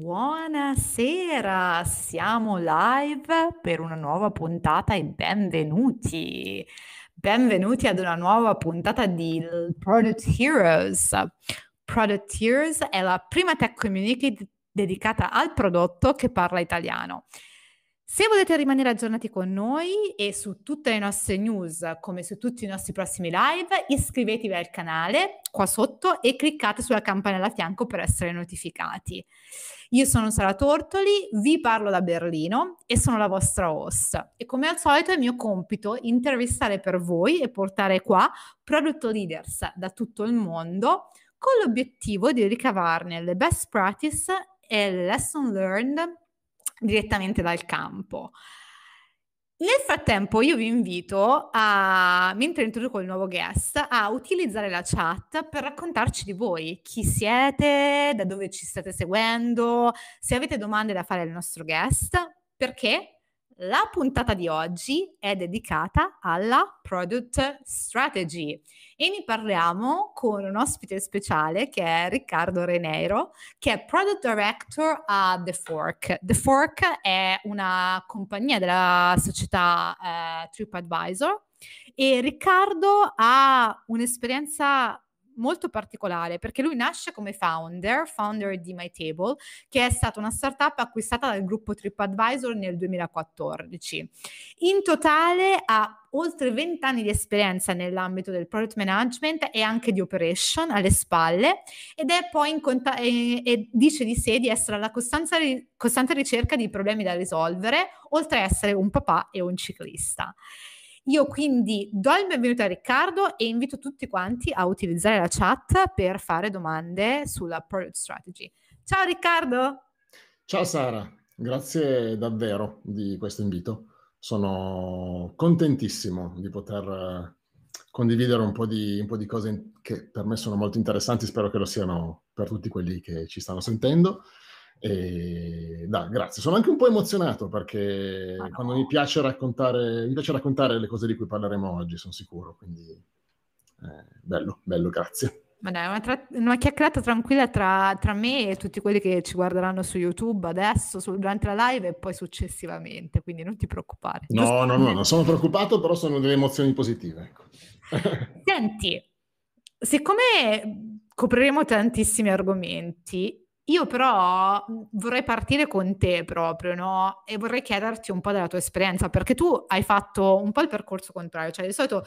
Buonasera, siamo live per una nuova puntata e benvenuti. Benvenuti ad una nuova puntata di Product Heroes. Product Heroes è la prima tech community dedicata al prodotto che parla italiano. Se volete rimanere aggiornati con noi e su tutte le nostre news, come su tutti i nostri prossimi live, iscrivetevi al canale qua sotto e cliccate sulla campanella a fianco per essere notificati. Io sono Sara Tortoli, vi parlo da Berlino e sono la vostra host. E come al solito è mio compito intervistare per voi e portare qua product leaders da tutto il mondo con l'obiettivo di ricavarne le best practice e le lesson learned direttamente dal campo. Nel frattempo io vi invito a, mentre introduco il nuovo guest, a utilizzare la chat per raccontarci di voi, chi siete, da dove ci state seguendo, se avete domande da fare al nostro guest, perché la puntata di oggi è dedicata alla product strategy e ne parliamo con un ospite speciale che è Riccardo Reneiro, che è product director a The Fork. The Fork è una compagnia della società eh, TripAdvisor e Riccardo ha un'esperienza molto particolare perché lui nasce come founder, founder di MyTable, che è stata una startup acquistata dal gruppo TripAdvisor nel 2014. In totale ha oltre 20 anni di esperienza nell'ambito del product management e anche di operation alle spalle ed è poi in conta- e, e dice di sé di essere alla costante ricerca di problemi da risolvere, oltre a essere un papà e un ciclista. Io quindi do il benvenuto a Riccardo e invito tutti quanti a utilizzare la chat per fare domande sulla product strategy. Ciao Riccardo! Ciao Sara, grazie davvero di questo invito. Sono contentissimo di poter eh, condividere un po' di, un po' di cose che per me sono molto interessanti, spero che lo siano per tutti quelli che ci stanno sentendo. E dai, grazie. Sono anche un po' emozionato perché no. quando mi piace, raccontare, mi piace raccontare le cose di cui parleremo oggi, sono sicuro. Quindi eh, bello, bello, grazie. Ma dai, una, tra- una chiacchierata tranquilla tra, tra, me e tutti quelli che ci guarderanno su YouTube adesso, su, durante la live e poi successivamente, quindi non ti preoccupare. No, no, no, non sono preoccupato, però sono delle emozioni positive. Ecco. Senti, siccome copriremo tantissimi argomenti, io però mhmm, vorrei partire con te proprio, no? E vorrei chiederti un po' della tua esperienza, perché tu hai fatto un po' il percorso contrario, cioè di solito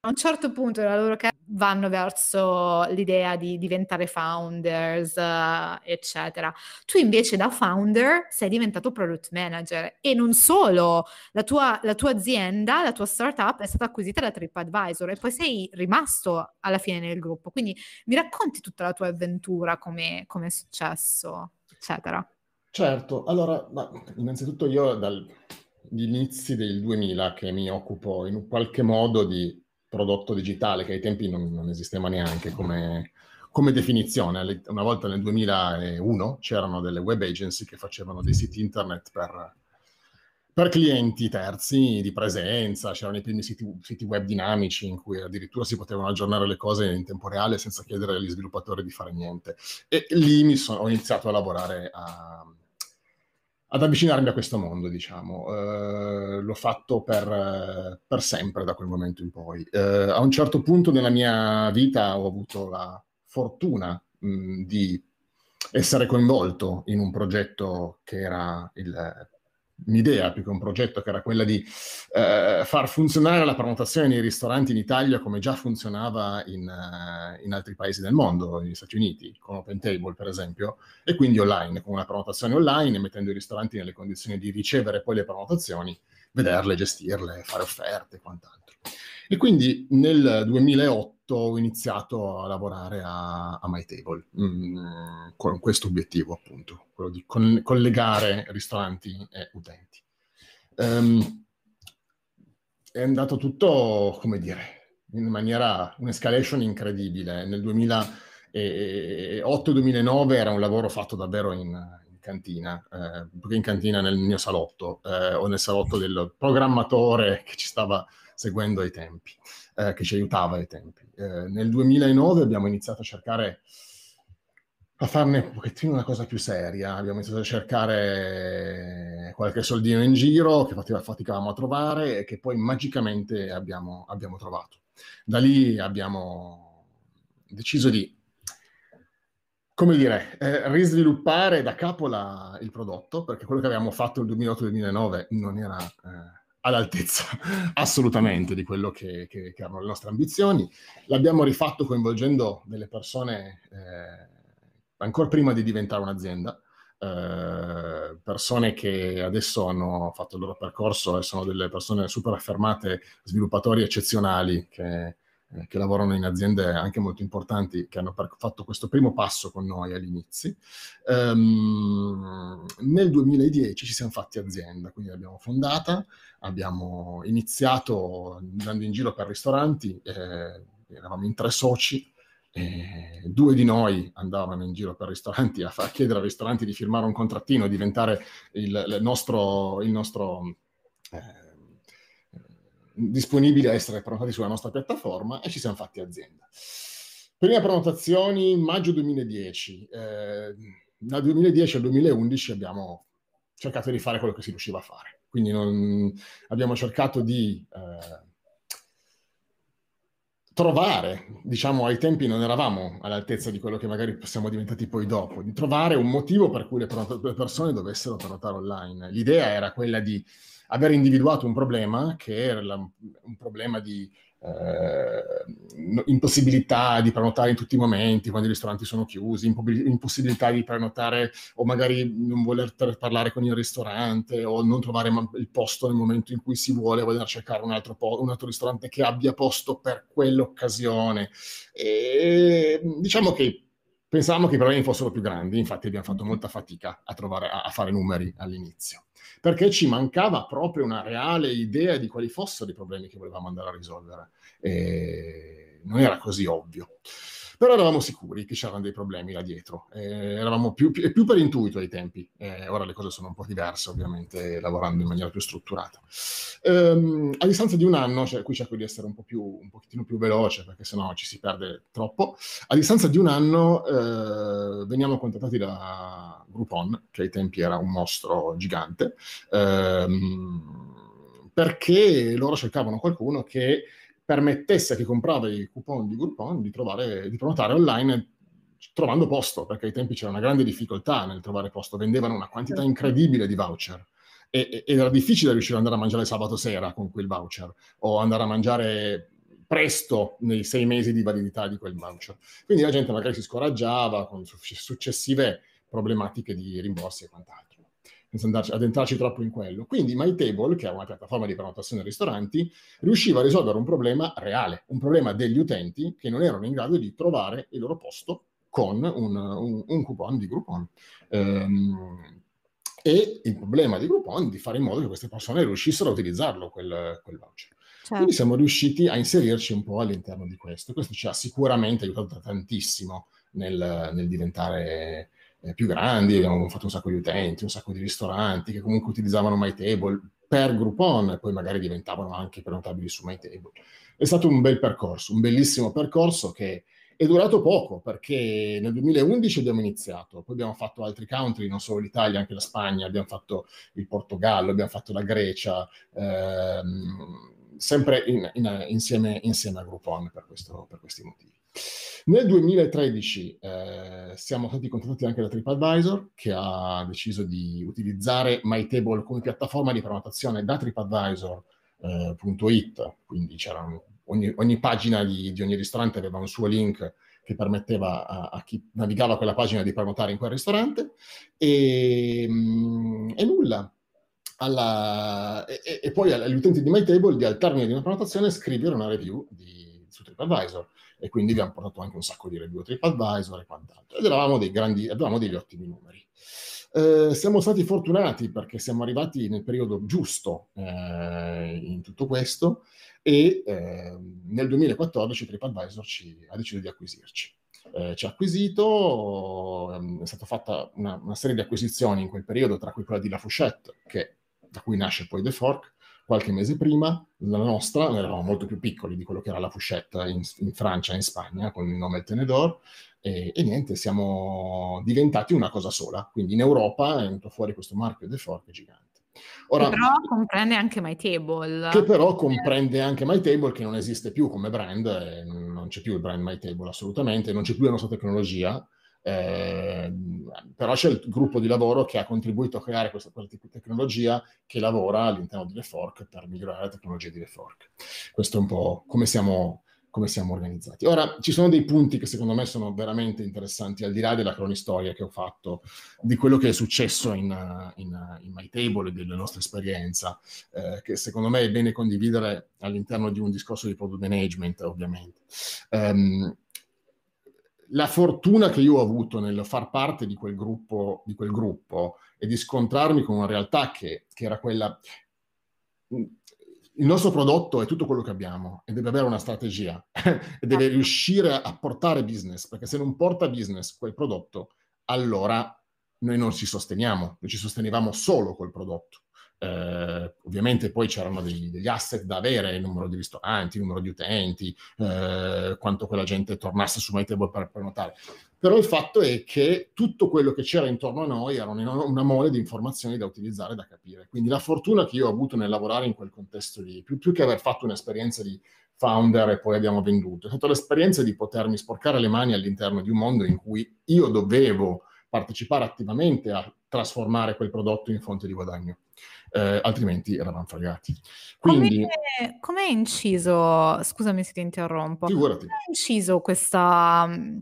a un certo punto della loro carriera vanno verso l'idea di diventare founders, uh, eccetera. Tu invece da founder sei diventato product manager e non solo, la tua, la tua azienda, la tua startup è stata acquisita da TripAdvisor e poi sei rimasto alla fine nel gruppo. Quindi mi racconti tutta la tua avventura, come è successo, eccetera. Certo, allora, innanzitutto io dagli inizi del 2000 che mi occupo in qualche modo di prodotto digitale che ai tempi non, non esisteva neanche come, come, definizione. Una volta nel 2001 c'erano delle web agency che facevano dei siti internet per, per clienti terzi di presenza, c'erano i primi siti, siti, web dinamici in cui addirittura si potevano aggiornare le cose in tempo reale senza chiedere agli sviluppatori di fare niente. E lì mi sono, ho iniziato a lavorare a ad avvicinarmi a questo mondo, diciamo. Uh, l'ho fatto per, per, sempre da quel momento in poi. Uh, a un certo punto nella mia vita ho avuto la fortuna mh, di essere coinvolto in un progetto che era il un'idea più che un progetto che era quella di eh, far funzionare la prenotazione nei ristoranti in Italia come già funzionava in, uh, in, altri paesi del mondo, negli Stati Uniti, con OpenTable per esempio, e quindi online, con una prenotazione online, mettendo i ristoranti nelle condizioni di ricevere poi le prenotazioni, vederle, gestirle, fare offerte e quant'altro. E quindi nel 2008 ho iniziato a lavorare a, a MyTable mh, mm, con questo obiettivo, appunto, quello di con, collegare ristoranti e utenti. Um, è andato tutto, come dire, in maniera, un'escalation incredibile. Nel 2008-2009 era un lavoro fatto davvero in, in cantina, eh, in cantina nel mio salotto eh, o nel salotto del programmatore che ci stava seguendo ai tempi, eh, che ci aiutava ai tempi. Eh, nel 2009 abbiamo iniziato a cercare a farne un pochettino una cosa più seria. Abbiamo iniziato a cercare qualche soldino in giro che faticavamo a trovare e che poi magicamente abbiamo, abbiamo trovato. Da lì abbiamo deciso di, come dire, eh, risviluppare da capo la, il prodotto, perché quello che avevamo fatto nel 2008-2009 non era... Eh, all'altezza assolutamente di quello che, che, che, erano le nostre ambizioni. L'abbiamo rifatto coinvolgendo delle persone eh, ancora prima di diventare un'azienda, eh, persone che adesso hanno fatto il loro percorso e sono delle persone super affermate, sviluppatori eccezionali che, eh, che lavorano in aziende anche molto importanti che hanno per- fatto questo primo passo con noi agli inizi. Um, nel 2010 ci siamo fatti azienda, quindi l'abbiamo fondata, abbiamo iniziato andando in giro per ristoranti, eh, eravamo in tre soci, e due di noi andavano in giro per ristoranti a, a chiedere ai ristoranti di firmare un contrattino e diventare il, il nostro, il nostro eh, disponibili a essere prenotati sulla nostra piattaforma e ci siamo fatti azienda. Prime prenotazioni maggio 2010. Eh, dal 2010 al 2011 abbiamo cercato di fare quello che si riusciva a fare. Quindi non, abbiamo cercato di eh, trovare, diciamo ai tempi non eravamo all'altezza di quello che magari siamo diventati poi dopo, di trovare un motivo per cui le, le persone dovessero prenotare online. L'idea era quella di aver individuato un problema che era la, un problema di eh, impossibilità di prenotare in tutti i momenti quando i ristoranti sono chiusi, impossibilità di prenotare o magari non voler parlare con il ristorante o non trovare il posto nel momento in cui si vuole, voler cercare un altro, po- un altro ristorante che abbia posto per quell'occasione. E, diciamo che pensavamo che i problemi fossero più grandi, infatti abbiamo fatto molta fatica a, trovare, a, a fare numeri all'inizio perché ci mancava proprio una reale idea di quali fossero i problemi che volevamo andare a risolvere. E non era così ovvio. Però eravamo sicuri che c'erano dei problemi là dietro, eh, eravamo più, più, più, per intuito ai tempi, eh, ora le cose sono un po' diverse ovviamente, lavorando in maniera più strutturata. Ehm, a distanza di un anno, cioè, qui cerco di essere un, po più, un pochettino più veloce perché sennò ci si perde troppo, a distanza di un anno eh, veniamo contattati da Groupon, che ai tempi era un mostro gigante, ehm, perché loro cercavano qualcuno che permettesse a chi comprava i coupon di Groupon di, trovare, di prenotare online trovando posto, perché ai tempi c'era una grande difficoltà nel trovare posto, vendevano una quantità certo. incredibile di voucher e, ed era difficile riuscire ad andare a mangiare sabato sera con quel voucher o andare a mangiare presto nei sei mesi di validità di quel voucher. Quindi la gente magari si scoraggiava con successive problematiche di rimborsi e quant'altro senza andarci, addentrarci troppo in quello. Quindi MyTable, che è una piattaforma di prenotazione ristoranti, riusciva a risolvere un problema reale, un problema degli utenti che non erano in grado di trovare il loro posto con un, un, un coupon di Groupon. Um, e il problema di Groupon è di fare in modo che queste persone riuscissero a utilizzarlo, quel, quel voucher. Certo. Quindi siamo riusciti a inserirci un po' all'interno di questo. Questo ci ha sicuramente aiutato tantissimo nel, nel diventare eh, più grandi, abbiamo fatto un sacco di utenti, un sacco di ristoranti che comunque utilizzavano MyTable per Groupon e poi magari diventavano anche prenotabili su MyTable. È stato un bel percorso, un bellissimo percorso che è durato poco perché nel 2011 abbiamo iniziato, poi abbiamo fatto altri country, non solo l'Italia, anche la Spagna, abbiamo fatto il Portogallo, abbiamo fatto la Grecia, ehm, sempre in, in, insieme, insieme, a Groupon per, questo, per questi motivi. Nel 2013 eh, siamo stati contattati anche da TripAdvisor che ha deciso di utilizzare MyTable come piattaforma di prenotazione da TripAdvisor.it, eh, quindi ogni, ogni, pagina di, di, ogni ristorante aveva un suo link che permetteva a, a, chi navigava quella pagina di prenotare in quel ristorante. E, mm, e nulla. Alla, e, e, poi agli utenti di MyTable di al termine di una prenotazione scrivere una review di, su TripAdvisor e quindi abbiamo portato anche un sacco di review TripAdvisor e quant'altro. Ed eravamo dei grandi, avevamo degli ottimi numeri. Eh, siamo stati fortunati perché siamo arrivati nel periodo giusto eh, in tutto questo e eh, nel 2014 TripAdvisor ci, ha deciso di acquisirci. Eh, ci ha acquisito, ehm, è stata fatta una, una, serie di acquisizioni in quel periodo, tra cui quella di La Fouchette, che, da cui nasce poi The Fork, qualche mese prima, la nostra, eravamo molto più piccoli di quello che era la Fouchette in, in Francia e in Spagna, con il nome Tenedor, e, e, niente, siamo diventati una cosa sola. Quindi in Europa è venuto fuori questo marchio De Fork gigante. Ora, che però comprende anche MyTable. Che però comprende anche MyTable, che non esiste più come brand, non c'è più il brand MyTable assolutamente, non c'è più la nostra tecnologia, eh, però c'è il gruppo di lavoro che ha contribuito a creare questa, questa tecnologia che lavora all'interno di LeFork per migliorare la tecnologia di LeFork. Questo è un po' come siamo, come siamo organizzati. Ora, ci sono dei punti che secondo me sono veramente interessanti, al di là della cronistoria che ho fatto, di quello che è successo in, in, in MyTable e della nostra esperienza, eh, che secondo me è bene condividere all'interno di un discorso di product management, ovviamente. Um, la fortuna che io ho avuto nel far parte di quel gruppo, di quel gruppo e di scontrarmi con una realtà che, che era quella il nostro prodotto è tutto quello che abbiamo e deve avere una strategia e deve certo. riuscire a portare business, perché se non porta business quel prodotto, allora noi non ci sosteniamo, noi ci sostenevamo solo col prodotto. Eh, ovviamente poi c'erano degli, degli, asset da avere, il numero di ristoranti, il numero di utenti, eh, quanto quella gente tornasse su MyTable per prenotare. Però il fatto è che tutto quello che c'era intorno a noi era una, mole di informazioni da utilizzare, da capire. Quindi la fortuna che io ho avuto nel lavorare in quel contesto lì, più, più che aver fatto un'esperienza di founder e poi abbiamo venduto, è stata l'esperienza di potermi sporcare le mani all'interno di un mondo in cui io dovevo partecipare attivamente a trasformare quel prodotto in fonte di guadagno eh, altrimenti eravamo fregati. Quindi, come è inciso, scusami se ti interrompo, figurati. come è inciso questa, mm,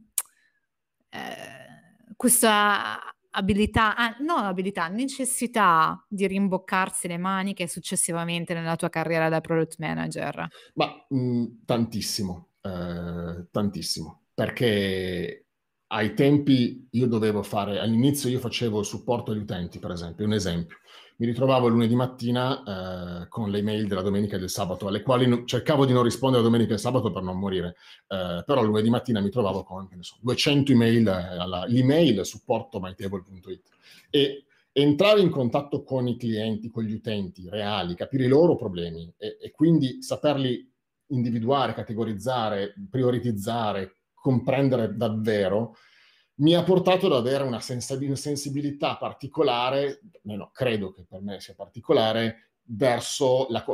eh, questa abilità, ah, non abilità, necessità di rimboccarsi le maniche successivamente nella tua carriera da product manager? Ma mh, mm, tantissimo, eh, tantissimo, perché ai tempi io dovevo fare, all'inizio io facevo il supporto agli utenti, per esempio, un esempio mi ritrovavo lunedì mattina eh, con le email della domenica e del sabato, alle quali no, cercavo di non rispondere la domenica e il sabato per non morire, eh, però lunedì mattina mi trovavo con so, 200 email, eh, alla, l'email supporto mytable.it e entrare in contatto con i clienti, con gli utenti reali, capire i loro problemi e, e quindi saperli individuare, categorizzare, prioritizzare, comprendere davvero, mi ha portato ad avere una sensibilità particolare, almeno credo che per me sia particolare, verso la,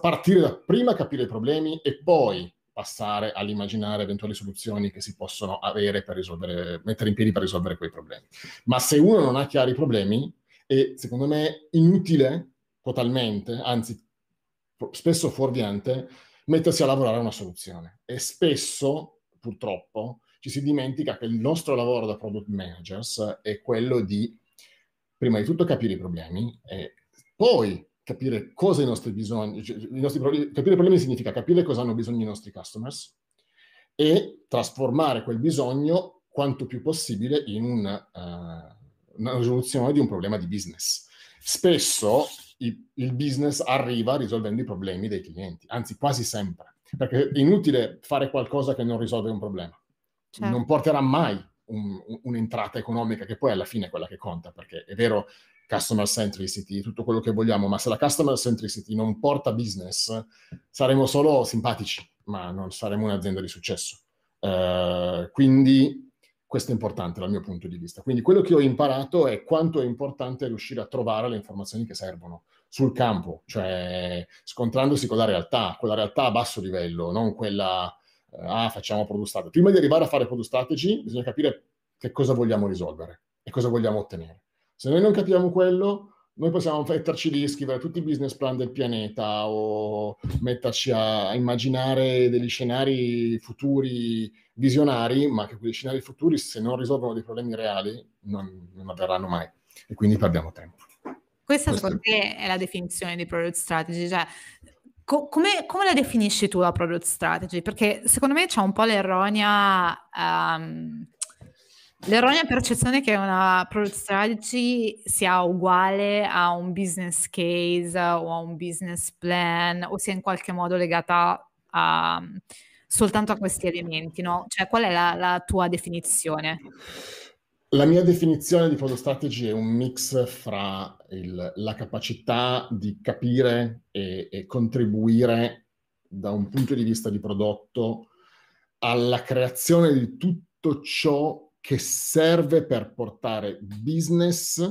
partire da prima capire i problemi e poi passare all'immaginare eventuali soluzioni che si possono avere per risolvere, mettere in piedi per risolvere quei problemi. Ma se uno non ha chiari i problemi, è secondo me inutile totalmente, anzi spesso fuorviante, mettersi a lavorare a una soluzione. E spesso, purtroppo, ci si dimentica che il nostro lavoro da product managers è quello di, prima di tutto, capire i problemi e poi capire cosa i nostri bisogni, cioè, i nostri capire i problemi significa capire cosa hanno bisogno i nostri customers e trasformare quel bisogno quanto più possibile in una, uh, una risoluzione di un problema di business. Spesso il, il business arriva risolvendo i problemi dei clienti, anzi quasi sempre, perché è inutile fare qualcosa che non risolve un problema certo. non porterà mai un, un, un'entrata economica che poi alla fine è quella che conta, perché è vero customer centricity, tutto quello che vogliamo, ma se la customer centricity non porta business, saremo solo simpatici, ma non saremo un'azienda di successo. Uh, quindi questo è importante dal mio punto di vista. Quindi quello che ho imparato è quanto è importante riuscire a trovare le informazioni che servono sul campo, cioè scontrandosi con la realtà, con la realtà a basso livello, non quella ah, facciamo product strategy. Prima di arrivare a fare product strategy, bisogna capire che cosa vogliamo risolvere e cosa vogliamo ottenere. Se noi non capiamo quello, noi possiamo metterci lì, scrivere tutti i business plan del pianeta o metterci a immaginare degli scenari futuri visionari, ma che quegli scenari futuri, se non risolvono dei problemi reali, non, non avverranno mai e quindi perdiamo tempo. Questa secondo me è la definizione di product strategy, cioè Co- come, come, la definisci tu la product strategy? Perché secondo me c'è un po' l'erronea, um, l'erronea percezione che una product strategy sia uguale a un business case o a un business plan o sia in qualche modo legata a, soltanto a questi elementi, no? Cioè qual è la, la tua definizione? La mia definizione di product strategy è un mix fra il, la capacità di capire e, e, contribuire da un punto di vista di prodotto alla creazione di tutto ciò che serve per portare business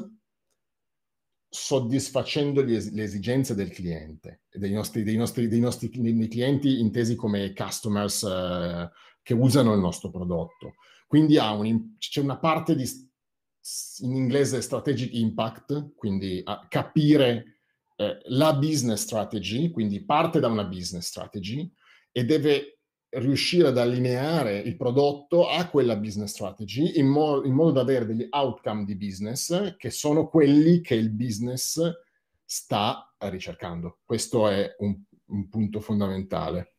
soddisfacendo es- le esigenze del cliente, dei nostri, dei nostri, dei nostri dei clienti intesi come customers uh, che usano il nostro prodotto. Quindi un, c'è una parte di, in inglese strategic impact, quindi capire eh, la business strategy, quindi parte da una business strategy e deve riuscire ad allineare il prodotto a quella business strategy in, mo- in, modo da avere degli outcome di business che sono quelli che il business sta ricercando. Questo è un, un punto fondamentale.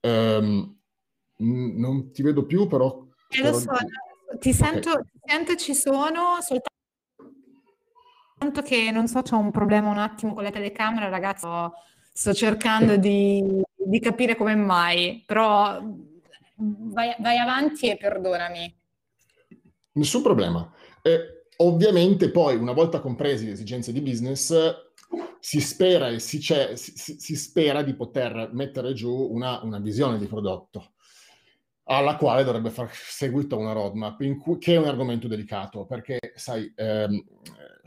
Um, non ti vedo più, però... Eh, lo so, ti sento, ti sento, ci sono, soltanto che non so, c'è un problema un attimo con la telecamera, ragazzi, sto cercando di di capire come mai, però vai, vai avanti e perdonami. Nessun problema. Eh, ovviamente poi, una volta compresi le esigenze di business, si spera, si, si, si spera di poter mettere giù una, una, visione di prodotto alla quale dovrebbe far seguito una roadmap, cui, che è un argomento delicato, perché sai, ehm,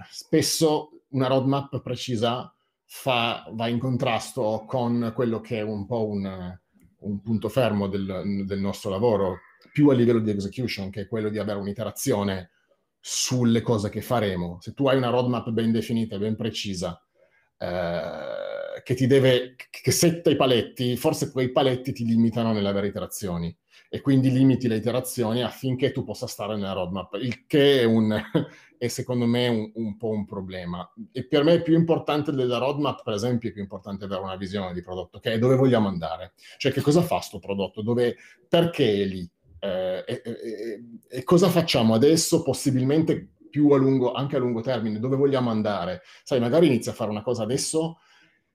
spesso una roadmap precisa fa, va in contrasto con quello che è un po' un, un punto fermo del, del, nostro lavoro, più a livello di execution, che è quello di avere un'iterazione sulle cose che faremo. Se tu hai una roadmap ben definita ben precisa, eh, che ti deve, che setta i paletti, forse quei paletti ti limitano nell'avere iterazioni e quindi limiti le iterazioni affinché tu possa stare nella roadmap, il che è un, è secondo me un, un, po' un problema. E per me è più importante della roadmap, per esempio, è più importante avere una visione di prodotto, che è dove vogliamo andare. Cioè che cosa fa questo prodotto, dove, perché è lì, eh, e, e, e, cosa facciamo adesso, possibilmente più a lungo, anche a lungo termine, dove vogliamo andare. Sai, magari inizia a fare una cosa adesso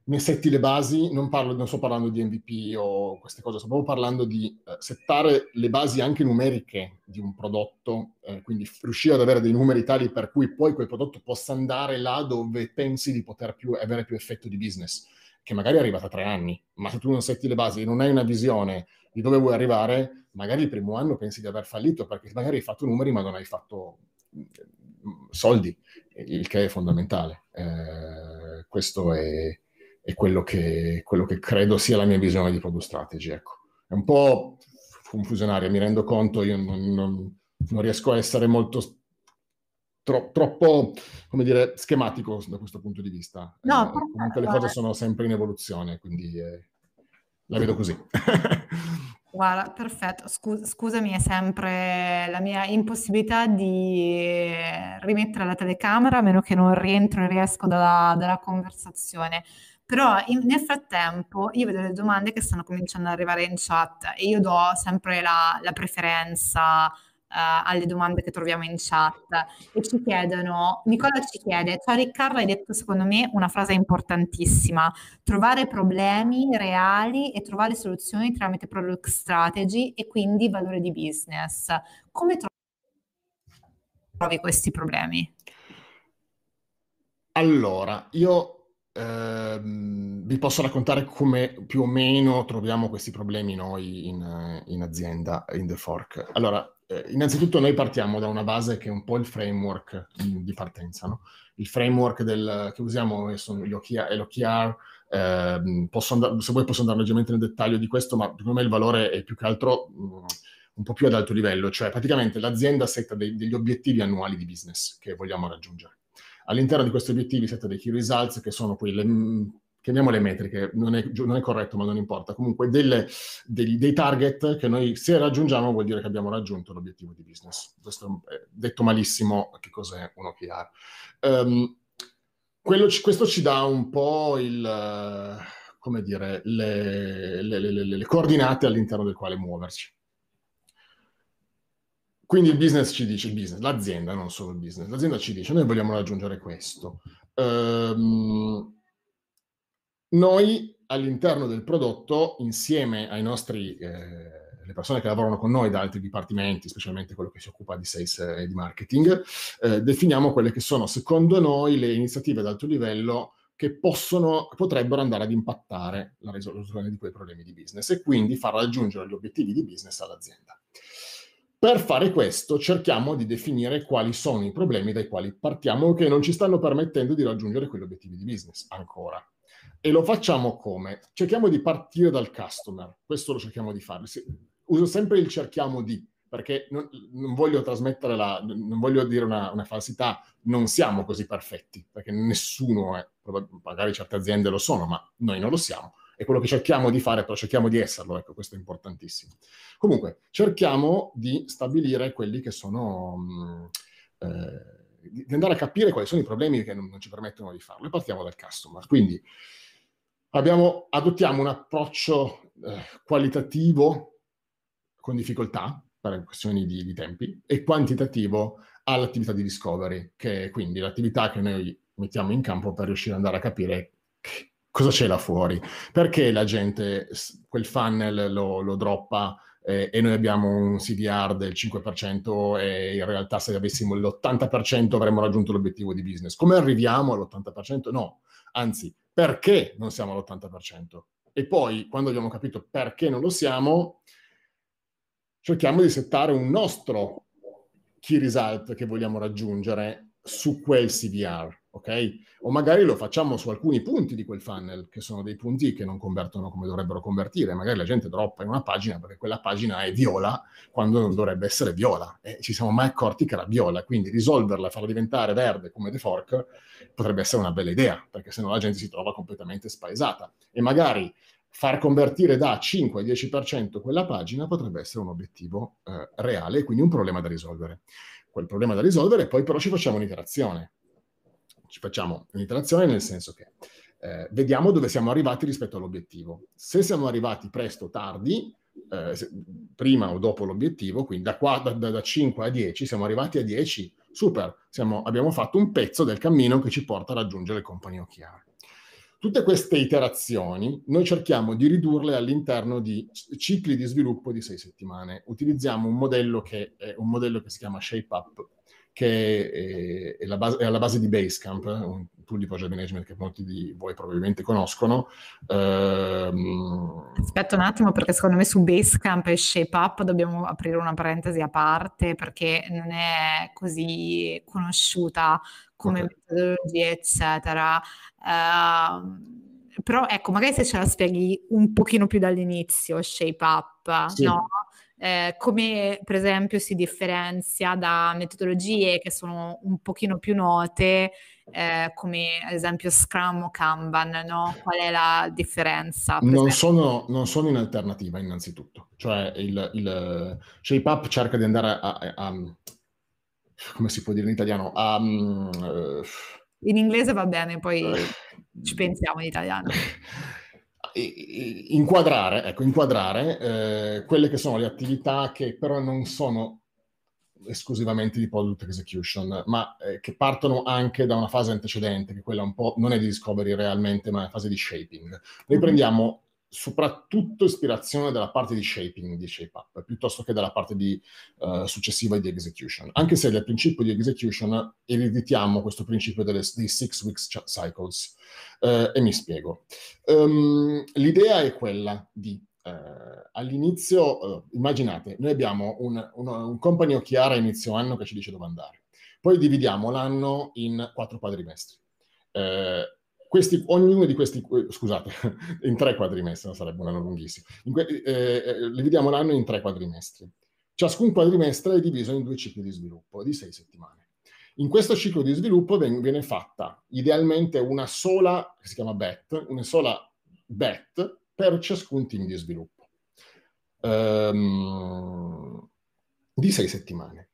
ne setti le basi, non, parlo, non, sto parlando di MVP o queste cose, sto proprio parlando di eh, settare le basi anche numeriche di un prodotto, eh, quindi riuscire ad avere dei numeri tali per cui poi quel prodotto possa andare là dove pensi di poter più, avere più effetto di business, che magari è arrivata a tre anni, ma se tu non setti le basi e non hai una visione di dove vuoi arrivare, magari il primo anno pensi di aver fallito perché magari hai fatto numeri ma non hai fatto mm, soldi, il che è fondamentale. Eh, questo è è quello che, quello che, credo sia la mia visione di product strategy. Ecco. È un po' confusionaria, mi rendo conto, io non, non, non riesco a essere molto tro, troppo, come dire, schematico da questo punto di vista. No, eh, comunque le cose sono sempre in evoluzione, quindi eh, la vedo così. Guarda, perfetto. Scu- scusami, è sempre la mia impossibilità di rimettere la telecamera a meno che non rientro e riesco dalla, dalla conversazione. Però in, nel frattempo io vedo le domande che stanno cominciando ad arrivare in chat e io do sempre la, la preferenza uh, alle domande che troviamo in chat e ci chiedono, Nicola ci chiede, ciao Riccardo, hai detto secondo me una frase importantissima, trovare problemi reali e trovare soluzioni tramite product strategy e quindi valore di business. Come trovi questi problemi? Allora, io Ehm, vi posso raccontare come più o meno troviamo questi problemi noi in, in azienda, in The Fork. Allora, eh, innanzitutto noi partiamo da una base che è un po' il framework di partenza, no? Il framework del, che usiamo sono gli OKR, l'OKR, eh, andare, se vuoi posso andare leggermente nel dettaglio di questo, ma secondo me il valore è più che altro mh, mm, un po' più ad alto livello, cioè praticamente l'azienda setta dei, degli obiettivi annuali di business che vogliamo raggiungere all'interno di questi obiettivi setta dei key results, che sono quelle, mm, chiamiamole metriche, non è, non è, corretto ma non importa, comunque delle, dei, dei, target che noi se raggiungiamo vuol dire che abbiamo raggiunto l'obiettivo di business. Questo è detto malissimo che cos'è un OKR. Um, quello, questo ci dà un po' il, come dire, le, le, le, le coordinate all'interno del quale muoverci. Quindi il business ci dice, il business, l'azienda, non solo il business, l'azienda ci dice, noi vogliamo raggiungere questo. Um, noi all'interno del prodotto, insieme ai nostri eh, le persone che lavorano con noi da altri dipartimenti, specialmente quello che si occupa di sales e di marketing, eh, definiamo quelle che sono, secondo noi, le iniziative ad alto livello che possono, potrebbero andare ad impattare la risoluzione di quei problemi di business e quindi far raggiungere gli obiettivi di business all'azienda. Per fare questo cerchiamo di definire quali sono i problemi dai quali partiamo che non ci stanno permettendo di raggiungere quegli obiettivi di business ancora. E lo facciamo come? Cerchiamo di partire dal customer, questo lo cerchiamo di fare. Uso sempre il cerchiamo di, perché non, non voglio trasmettere la, non voglio dire una, una, falsità, non siamo così perfetti, perché nessuno è, magari certe aziende lo sono, ma noi non lo siamo è quello che cerchiamo di fare, però cerchiamo di esserlo, ecco, questo è importantissimo. Comunque, cerchiamo di stabilire quelli che sono... Mh, mm, eh, di andare a capire quali sono i problemi che non, non, ci permettono di farlo e partiamo dal customer. Quindi abbiamo, adottiamo un approccio eh, qualitativo con difficoltà per questioni di, di tempi e quantitativo all'attività di discovery, che è quindi l'attività che noi mettiamo in campo per riuscire ad andare a capire cosa c'è là fuori? Perché la gente quel funnel lo, lo droppa eh, e noi abbiamo un CDR del 5% e in realtà se avessimo l'80% avremmo raggiunto l'obiettivo di business. Come arriviamo all'80%? No, anzi, perché non siamo all'80%? E poi, quando abbiamo capito perché non lo siamo, cerchiamo di settare un nostro key result che vogliamo raggiungere su quel CDR ok? O magari lo facciamo su alcuni punti di quel funnel, che sono dei punti che non convertono come dovrebbero convertire. Magari la gente droppa in una pagina perché quella pagina è viola quando non dovrebbe essere viola. E ci siamo mai accorti che era viola, quindi risolverla, farla diventare verde come The Fork potrebbe essere una bella idea, perché se no la gente si trova completamente spaesata. E magari far convertire da 5 al 10% quella pagina potrebbe essere un obiettivo eh, reale e quindi un problema da risolvere. Quel problema da risolvere, poi però ci facciamo un'iterazione ci facciamo un'iterazione nel senso che eh, vediamo dove siamo arrivati rispetto all'obiettivo. Se siamo arrivati presto o tardi, eh, se, prima o dopo l'obiettivo, quindi da, qua, da, da, 5 a 10, siamo arrivati a 10, super, siamo, abbiamo fatto un pezzo del cammino che ci porta a raggiungere il compagno chiaro. Tutte queste iterazioni noi cerchiamo di ridurle all'interno di cicli di sviluppo di sei settimane. Utilizziamo un modello che un modello che si chiama Shape Up, che è, è, base, è, alla base di Basecamp, un tool di project management che molti di voi probabilmente conoscono. Ehm... Aspetta un attimo perché secondo me su Basecamp e ShapeUp dobbiamo aprire una parentesi a parte perché non è così conosciuta come okay. metodologia, eccetera. Uh, però ecco, magari se ce la spieghi un pochino più dall'inizio, ShapeUp, sì. no? Eh, come per esempio si differenzia da metodologie che sono un pochino più note, eh, come ad esempio Scrum o Kanban, no? Qual è la differenza? Non sono, non sono, in alternativa innanzitutto, cioè il, il ShapeUp cerca di andare a, a, a, come si può dire in italiano, a... Uh, in inglese va bene, poi ci pensiamo in italiano. inquadrare, ecco, inquadrare eh, quelle che sono le attività che però non sono esclusivamente di product execution, ma eh, che partono anche da una fase antecedente, che quella un po' non è di discovery realmente, ma è una fase di shaping. Noi mm-hmm. prendiamo soprattutto ispirazione dalla parte di shaping di shape up piuttosto che dalla parte di, uh, successiva di execution. Anche se nel principio di execution ereditiamo questo principio delle, dei six weeks cycles. Uh, e mi spiego. Um, l'idea è quella di uh, all'inizio immaginate noi abbiamo un, un, un company OKR a inizio anno che ci dice dove andare. Poi dividiamo l'anno in quattro quadrimestri questi, ognuno di questi, scusate, in tre quadrimestri, non sarebbe un anno lunghissimo, que- eh, eh, dividiamo l'anno in tre quadrimestri. Ciascun quadrimestre è diviso in due cicli di sviluppo di sei settimane. In questo ciclo di sviluppo ven- viene fatta idealmente una sola, che si chiama BET, una sola BET per ciascun team di sviluppo. Um, di sei settimane.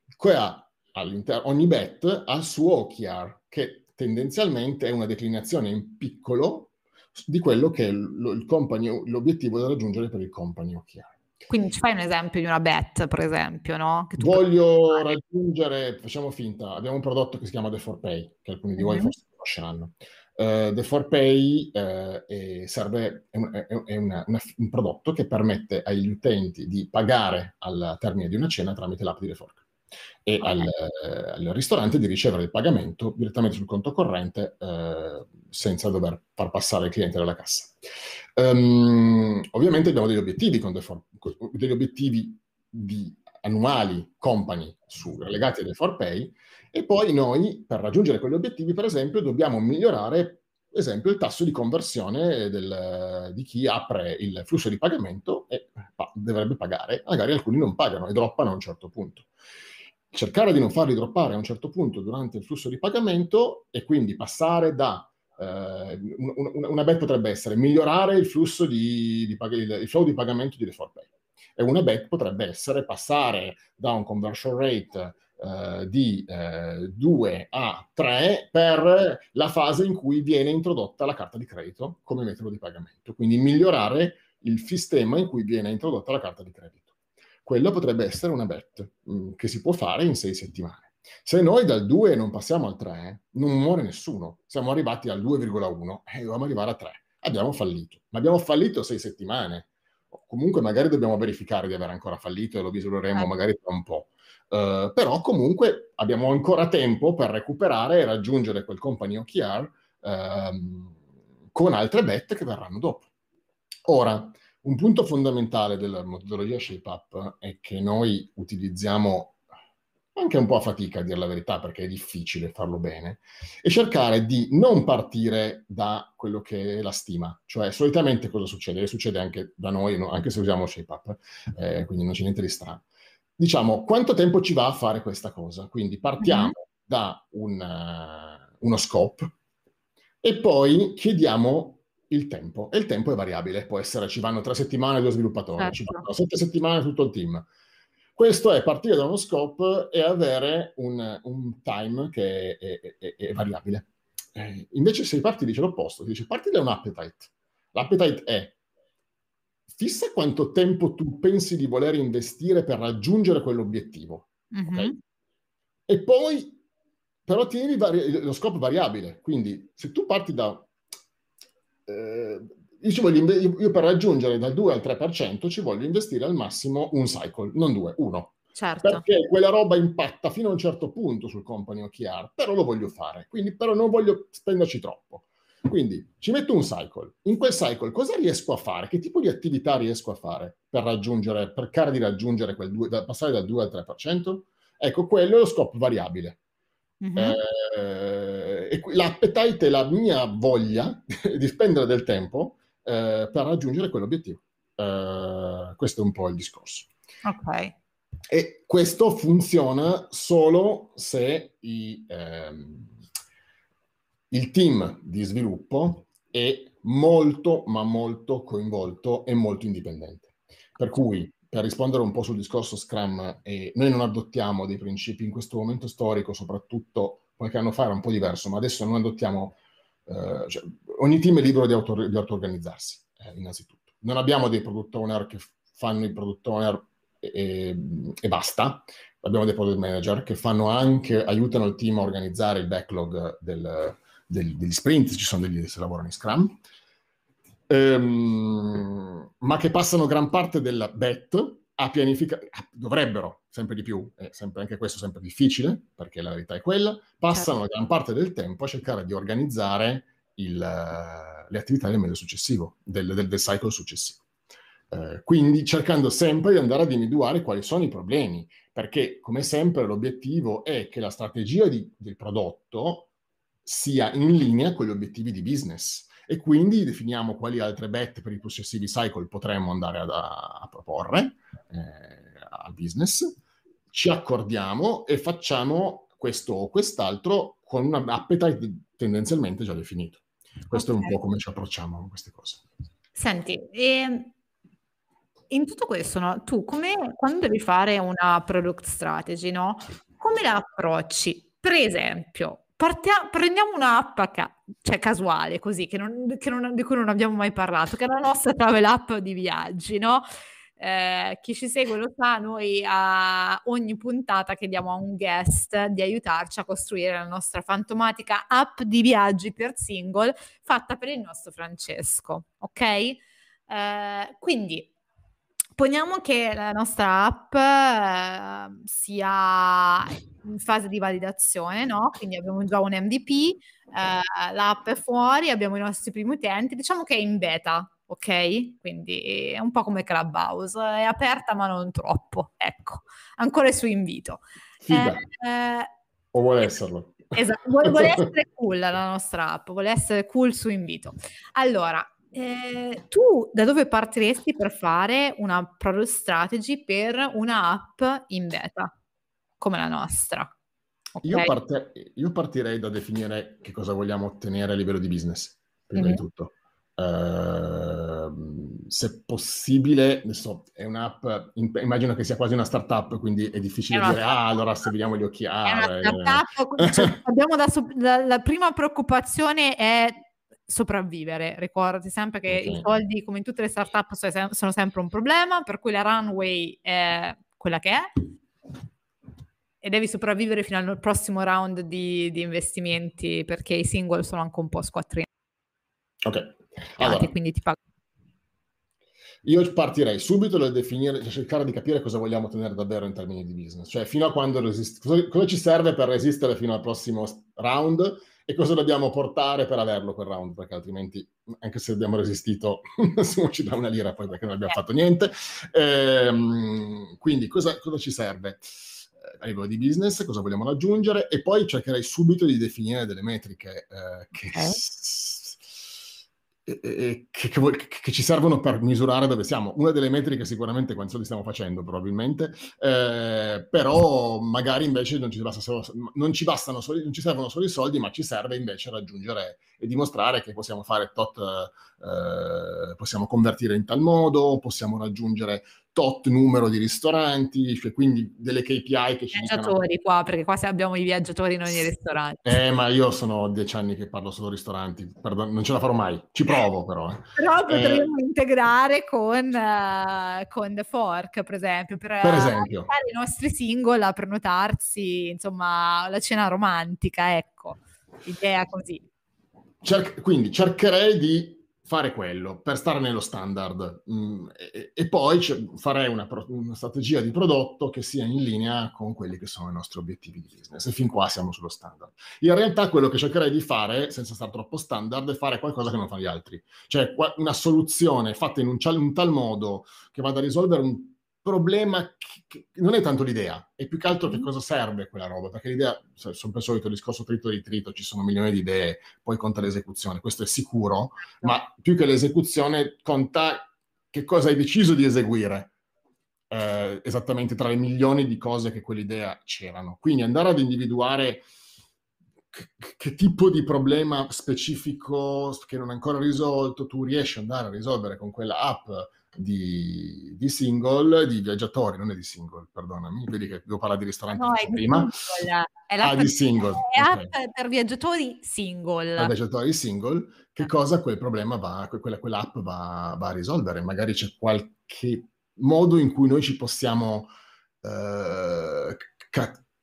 ogni BET ha il suo OKR, che tendenzialmente è una declinazione in piccolo di quello che è il company, l'obiettivo da raggiungere per il company OKR. Quindi ci fai un esempio di una bet, per esempio, no? Voglio raggiungere, facciamo finta, abbiamo un prodotto che si chiama The 4Pay, che alcuni di voi mm-hmm. forse conosceranno. Uh, The 4Pay uh, serve, è, un, è una, una, un prodotto che permette agli utenti di pagare al termine di una cena tramite l'app di The Fork e al, eh, al, ristorante di ricevere il pagamento direttamente sul conto corrente eh, senza dover far passare il cliente dalla cassa. Um, ovviamente abbiamo degli obiettivi, con The degli obiettivi di annuali company su, legati a The 4Pay e poi noi per raggiungere quegli obiettivi per esempio dobbiamo migliorare per esempio il tasso di conversione del, di chi apre il flusso di pagamento e pa- dovrebbe pagare, magari alcuni non pagano e droppano a un certo punto cercare di non farli droppare a un certo punto durante il flusso di pagamento e quindi passare da eh, una, una bet potrebbe essere migliorare il flusso di, di pag- il, flow di pagamento di default pay e una bet potrebbe essere passare da un conversion rate eh, di eh, 2 a 3 per la fase in cui viene introdotta la carta di credito come metodo di pagamento, quindi migliorare il sistema in cui viene introdotta la carta di credito quella potrebbe essere una bet mh, mm, che si può fare in sei settimane. Se noi dal 2 non passiamo al 3, non muore nessuno. Siamo arrivati al 2,1 e eh, dobbiamo arrivare a 3. Abbiamo fallito, ma abbiamo fallito sei settimane. Comunque magari dobbiamo verificare di aver ancora fallito e lo misureremo eh. magari tra un po'. Uh, però comunque abbiamo ancora tempo per recuperare e raggiungere quel company OKR uh, con altre bet che verranno dopo. Ora, un punto fondamentale della metodologia ShapeUp è che noi utilizziamo anche un po' a fatica a dire la verità perché è difficile farlo bene, e cercare di non partire da quello che è la stima. Cioè, solitamente cosa succede? E succede anche da noi, no? anche se usiamo ShapeUp, eh, quindi non c'è niente di strano. Diciamo, quanto tempo ci va a fare questa cosa? Quindi partiamo mm-hmm. da un, uh, uno scope e poi chiediamo il tempo. E il tempo è variabile, può essere ci vanno tre settimane due sviluppatori, certo. ci vanno sette settimane tutto il team. Questo è partire da uno scope e avere un, un time che è, è, è, variabile. Eh, invece se parti dice l'opposto, dice parti da un appetite. L'appetite è fissa quanto tempo tu pensi di voler investire per raggiungere quell'obiettivo. Mm-hmm. Okay? E poi però tieni vari- lo scopo variabile. Quindi se tu parti da eh, io, inve- io, per raggiungere dal 2 al 3% ci voglio investire al massimo un cycle, non due, uno. Certo. Perché quella roba impatta fino a un certo punto sul company OKR, però lo voglio fare, quindi però non voglio spenderci troppo. Quindi ci metto un cycle. In quel cycle cosa riesco a fare? Che tipo di attività riesco a fare per raggiungere, per cercare di raggiungere quel 2, da, passare dal 2 al 3%? Ecco, quello è lo scopo variabile. Mm-hmm. Eh, l'appetite è la mia voglia di spendere del tempo eh, per raggiungere quell'obiettivo. Eh, questo è un po' il discorso. Ok. E questo funziona solo se i, ehm, il team di sviluppo è molto, ma molto coinvolto e molto indipendente. Per cui per rispondere un po' sul discorso Scrum, eh, noi non adottiamo dei principi in questo momento storico, soprattutto qualche anno fa era un po' diverso, ma adesso non adottiamo, eh, cioè, ogni team è libero di, auto, di auto-organizzarsi, eh, innanzitutto. Non abbiamo dei product owner che fanno i product owner e, e, basta, abbiamo dei product manager che fanno anche, aiutano il team a organizzare il backlog del, del, degli sprint, ci sono degli che lavorano in Scrum, ehm, ma che passano gran parte della bet a pianificare, dovrebbero sempre di più, è sempre, anche questo sempre difficile, perché la verità è quella, passano certo. gran parte del tempo a cercare di organizzare il, le attività del mese successivo, del, del, del cycle successivo. Eh, quindi cercando sempre di andare ad individuare quali sono i problemi, perché come sempre l'obiettivo è che la strategia di, del prodotto sia in linea con gli obiettivi di business e quindi definiamo quali altre bet per i successivi cycle potremmo andare ad, a, a, proporre eh, al business, ci accordiamo e facciamo questo o quest'altro con un appetite tendenzialmente già definito. Questo okay. è un po' come ci approcciamo a queste cose. Senti, e in tutto questo, no, tu come, quando devi fare una product strategy, no, come la approcci? Per esempio, Partia- prendiamo un'app ca- cioè casuale, così, che non, che non, di cui non abbiamo mai parlato, che è la nostra travel app di viaggi, no? Eh, chi ci segue lo sa, noi a ogni puntata chiediamo a un guest di aiutarci a costruire la nostra fantomatica app di viaggi per single fatta per il nostro Francesco, ok? Eh, quindi poniamo che la nostra app eh, sia in fase di validazione, no? Quindi abbiamo già un MVP, eh, l'app è fuori, abbiamo i nostri primi utenti, diciamo che è in beta, ok? Quindi è un po' come Clubhouse, è aperta ma non troppo, ecco, ancora su invito. Figa. Eh, o vuole esserlo. Esatto, vuole, vuole essere cool la nostra app, vuole essere cool su invito. Allora, eh, tu da dove partiresti per fare una product strategy per una app in beta come la nostra? Okay. Io, parte, io, partirei da definire che cosa vogliamo ottenere a livello di business, prima mm-hmm. di tutto. Uh, se possibile, adesso è un'app, immagino che sia quasi una startup, quindi è difficile è dire, startup. ah, allora se vediamo gli occhiali. Cioè, abbiamo da, la, la prima preoccupazione è sopravvivere. Ricordati sempre che okay. i soldi, come in tutte le startup, sono sempre un problema, per cui la runway è quella che è e devi sopravvivere fino al prossimo round di, di investimenti perché i single sono anche un po' squattrini. Ok. Allora, quindi ti pago. Io partirei subito da definire, cioè cercare di capire cosa vogliamo ottenere davvero in termini di business, cioè fino a quando resist- cosa, cosa, ci serve per resistere fino al prossimo round e cosa dobbiamo portare per averlo quel round, perché altrimenti, anche se abbiamo resistito, nessuno ci dà una lira poi perché non abbiamo fatto niente. Ehm, quindi cosa, cosa ci serve? Eh, a livello di business, cosa vogliamo raggiungere e poi cercherei subito di definire delle metriche eh, che eh? Che, che, che, ci servono per misurare dove siamo. Una delle metriche sicuramente quanti soldi stiamo facendo, probabilmente, eh, però magari invece non ci, basta solo, non ci, bastano solo, non ci servono solo i soldi, ma ci serve invece raggiungere e dimostrare che possiamo fare tot, eh, possiamo convertire in tal modo, possiamo raggiungere tot numero di ristoranti, cioè quindi delle KPI che ci viaggiatori dicono... qua, perché qua abbiamo i viaggiatori, non i ristoranti. Eh, ma io sono dieci anni che parlo solo ristoranti, Perdon, non ce la farò mai, ci provo però. Eh. Però potremmo eh... integrare con, uh, con The Fork, per esempio, per, per esempio. i nostri single a prenotarsi, insomma, la cena romantica, ecco, idea così. Cer- quindi cercherei di fare quello per stare nello standard mm, e, e, poi farei una, una, strategia di prodotto che sia in linea con quelli che sono i nostri obiettivi di business e fin qua siamo sullo standard. In realtà quello che cercherei di fare, senza stare troppo standard, è fare qualcosa che non fanno gli altri, cioè una soluzione fatta in un, un tal modo che vada a risolvere un problema che, che non è tanto l'idea, è più che altro che mm-hmm. cosa serve quella roba, perché l'idea, sono per solito il discorso trito e ritrito, ci sono milioni di idee, poi conta l'esecuzione, questo è sicuro, ma più che l'esecuzione conta che cosa hai deciso di eseguire, eh, esattamente tra le milioni di cose che quell'idea c'erano. Quindi andare ad individuare che, che tipo di problema specifico che non è ancora risolto tu riesci ad andare a risolvere con quella app, di, di, single, di viaggiatori, non è di single, perdonami, vedi che devo parlare di ristoranti no, prima. Single. È ah, di single. È okay. per viaggiatori single. Per viaggiatori single, che cosa quel problema va, quella, quell'app va, va a risolvere? Magari c'è qualche modo in cui noi ci possiamo uh,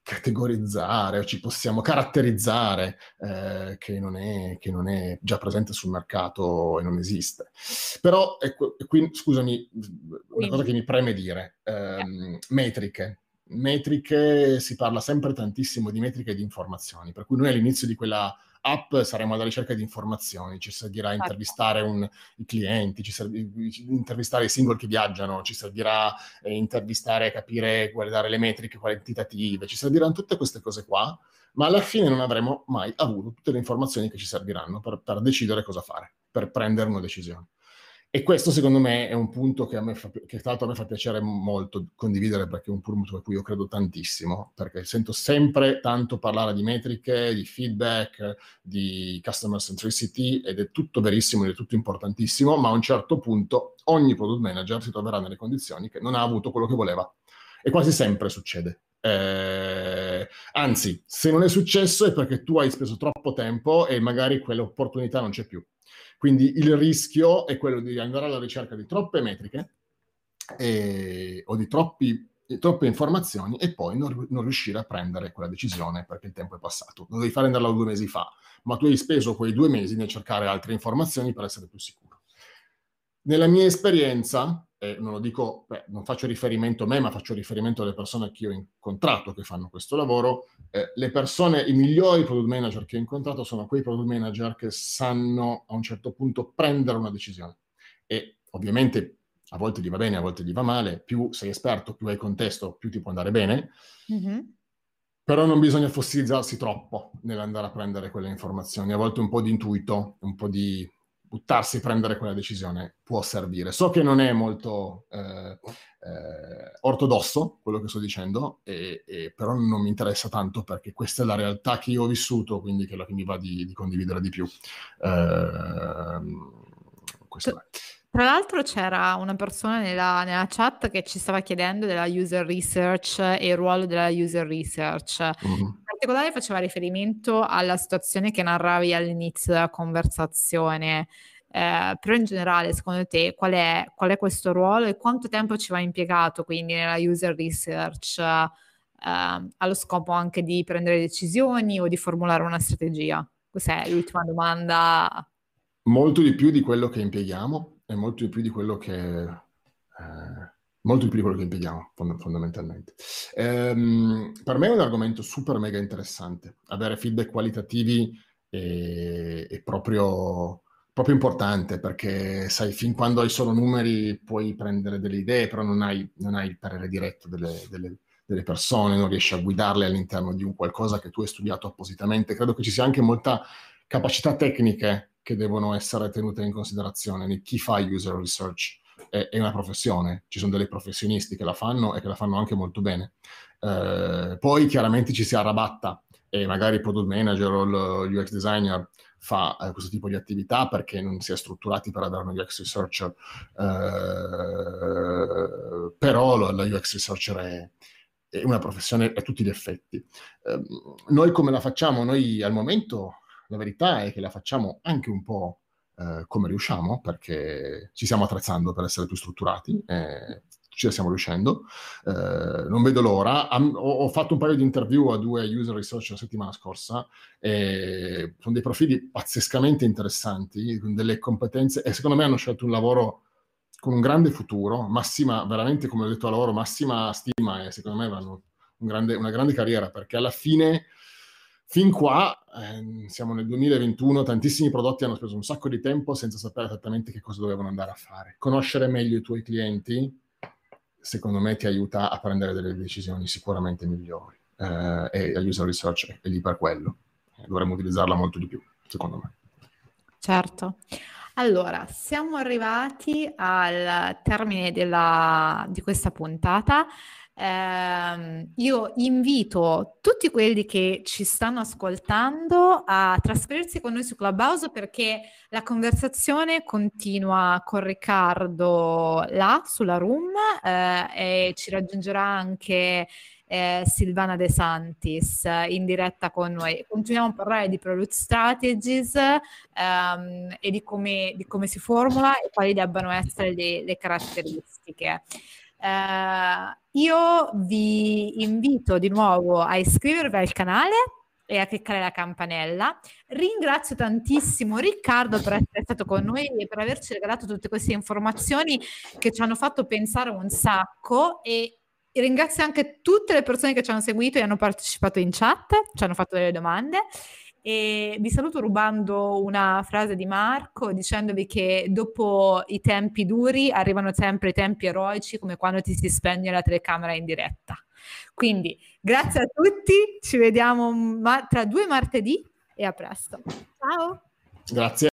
categorizzare o ci possiamo caratterizzare eh, che, non è, che, non è, già presente sul mercato e non esiste. Però, ecco, qui, scusami, una cosa che mi preme dire, ehm, metriche. Metriche, si parla sempre tantissimo di metriche e di informazioni, per cui noi all'inizio di quella app saremo alla ricerca di informazioni, ci servirà certo. intervistare un, i clienti, ci servirà intervistare i single che viaggiano, ci servirà eh, intervistare, capire, guardare le metriche quantitative, ci serviranno tutte queste cose qua, ma alla fine non avremo mai avuto tutte le informazioni che ci serviranno per, per decidere cosa fare, per prendere una decisione. E questo secondo me è un punto che, a me fa, che tra l'altro a me fa piacere molto condividere perché è un punto a cui io credo tantissimo, perché sento sempre tanto parlare di metriche, di feedback, di customer centricity ed è tutto verissimo ed è tutto importantissimo, ma a un certo punto ogni product manager si troverà nelle condizioni che non ha avuto quello che voleva. E quasi sempre succede. Eh, anzi, se non è successo è perché tu hai speso troppo tempo e magari quell'opportunità non c'è più. Quindi il rischio è quello di andare alla ricerca di troppe metriche e, o di troppi, troppe informazioni e poi non, non, riuscire a prendere quella decisione perché il tempo è passato. Lo devi fare renderla due mesi fa, ma tu hai speso quei due mesi nel cercare altre informazioni per essere più sicuro. Nella mia esperienza, eh, non lo dico, beh, non faccio riferimento a me, ma faccio riferimento alle persone che ho incontrato che fanno questo lavoro, eh, le persone, i migliori product manager che ho incontrato sono quei product manager che sanno a un certo punto prendere una decisione. E ovviamente a volte gli va bene, a volte gli va male, più sei esperto, più hai contesto, più ti può andare bene. Mm-hmm. Però non bisogna fossilizzarsi troppo nell'andare a prendere quelle informazioni. A volte un po' di intuito, un po' di buttarsi a prendere quella decisione può servire. So che non è molto eh, eh, ortodosso quello che sto dicendo, e, e, però non mi interessa tanto perché questa è la realtà che io ho vissuto, quindi che, che mi va di, di condividere di più. Eh, questo è. Tra l'altro c'era una persona nella, nella, chat che ci stava chiedendo della user research e il ruolo della user research. Mm-hmm. In particolare faceva riferimento alla situazione che narravi all'inizio della conversazione. Eh, però in generale, secondo te, qual è, qual è, questo ruolo e quanto tempo ci va impiegato quindi nella user research eh, allo scopo anche di prendere decisioni o di formulare una strategia? Questa è l'ultima domanda. Molto di più di quello che impieghiamo è molto più di quello che, eh, molto più di quello che impieghiamo fond- fondamentalmente. Ehm, per me è un argomento super mega interessante. Avere feedback qualitativi è, è proprio, proprio, importante perché sai, fin quando hai solo numeri puoi prendere delle idee, però non hai, non hai il parere diretto delle, delle, delle persone, non riesci a guidarle all'interno di un qualcosa che tu hai studiato appositamente. Credo che ci sia anche molta capacità tecniche che devono essere tenute in considerazione. Chi fa user research è, è, una professione, ci sono dei professionisti che la fanno e che la fanno anche molto bene. Eh, poi chiaramente ci si arrabatta e magari il product manager o l'UX designer fa eh, questo tipo di attività perché non si è strutturati per avere uno UX researcher, eh, però la UX researcher è, è, una professione a tutti gli effetti. Eh, noi come la facciamo? Noi al momento la verità è che la facciamo anche un po' eh, come riusciamo, perché ci stiamo attrezzando per essere più strutturati, eh, ci stiamo riuscendo. Eh, non vedo l'ora. Am- ho, fatto un paio di interview a due user research la settimana scorsa, e sono dei profili pazzescamente interessanti, con delle competenze, e secondo me hanno scelto un lavoro con un grande futuro, massima, veramente come ho detto a loro, massima stima e secondo me avranno un grande, una grande carriera, perché alla fine Fin qua, eh, siamo nel 2021, tantissimi prodotti hanno speso un sacco di tempo senza sapere esattamente che cosa dovevano andare a fare. Conoscere meglio i tuoi clienti, secondo me, ti aiuta a prendere delle decisioni sicuramente migliori. Eh, e la user research è lì per quello. Dovremmo utilizzarla molto di più, secondo me. Certo. Allora, siamo arrivati al termine della, di questa puntata. Eh, io invito tutti quelli che ci stanno ascoltando a trasferirsi con noi su Clubhouse perché la conversazione continua con Riccardo là sulla room eh, e ci raggiungerà anche eh, Silvana De Santis in diretta con noi. Continuiamo a parlare di product strategies ehm, e di come, di come, si formula e quali debbano essere le, le caratteristiche. Uh, io vi invito di nuovo a iscrivervi al canale e a cliccare la campanella. Ringrazio tantissimo Riccardo per essere stato con noi e per averci regalato tutte queste informazioni che ci hanno fatto pensare un sacco e ringrazio anche tutte le persone che ci hanno seguito e hanno partecipato in chat, ci hanno fatto delle domande e vi saluto rubando una frase di Marco dicendovi che dopo i tempi duri arrivano sempre i tempi eroici come quando ti si spegne la telecamera in diretta. Quindi grazie a tutti, ci vediamo ma- tra due martedì e a presto. Ciao. Grazie.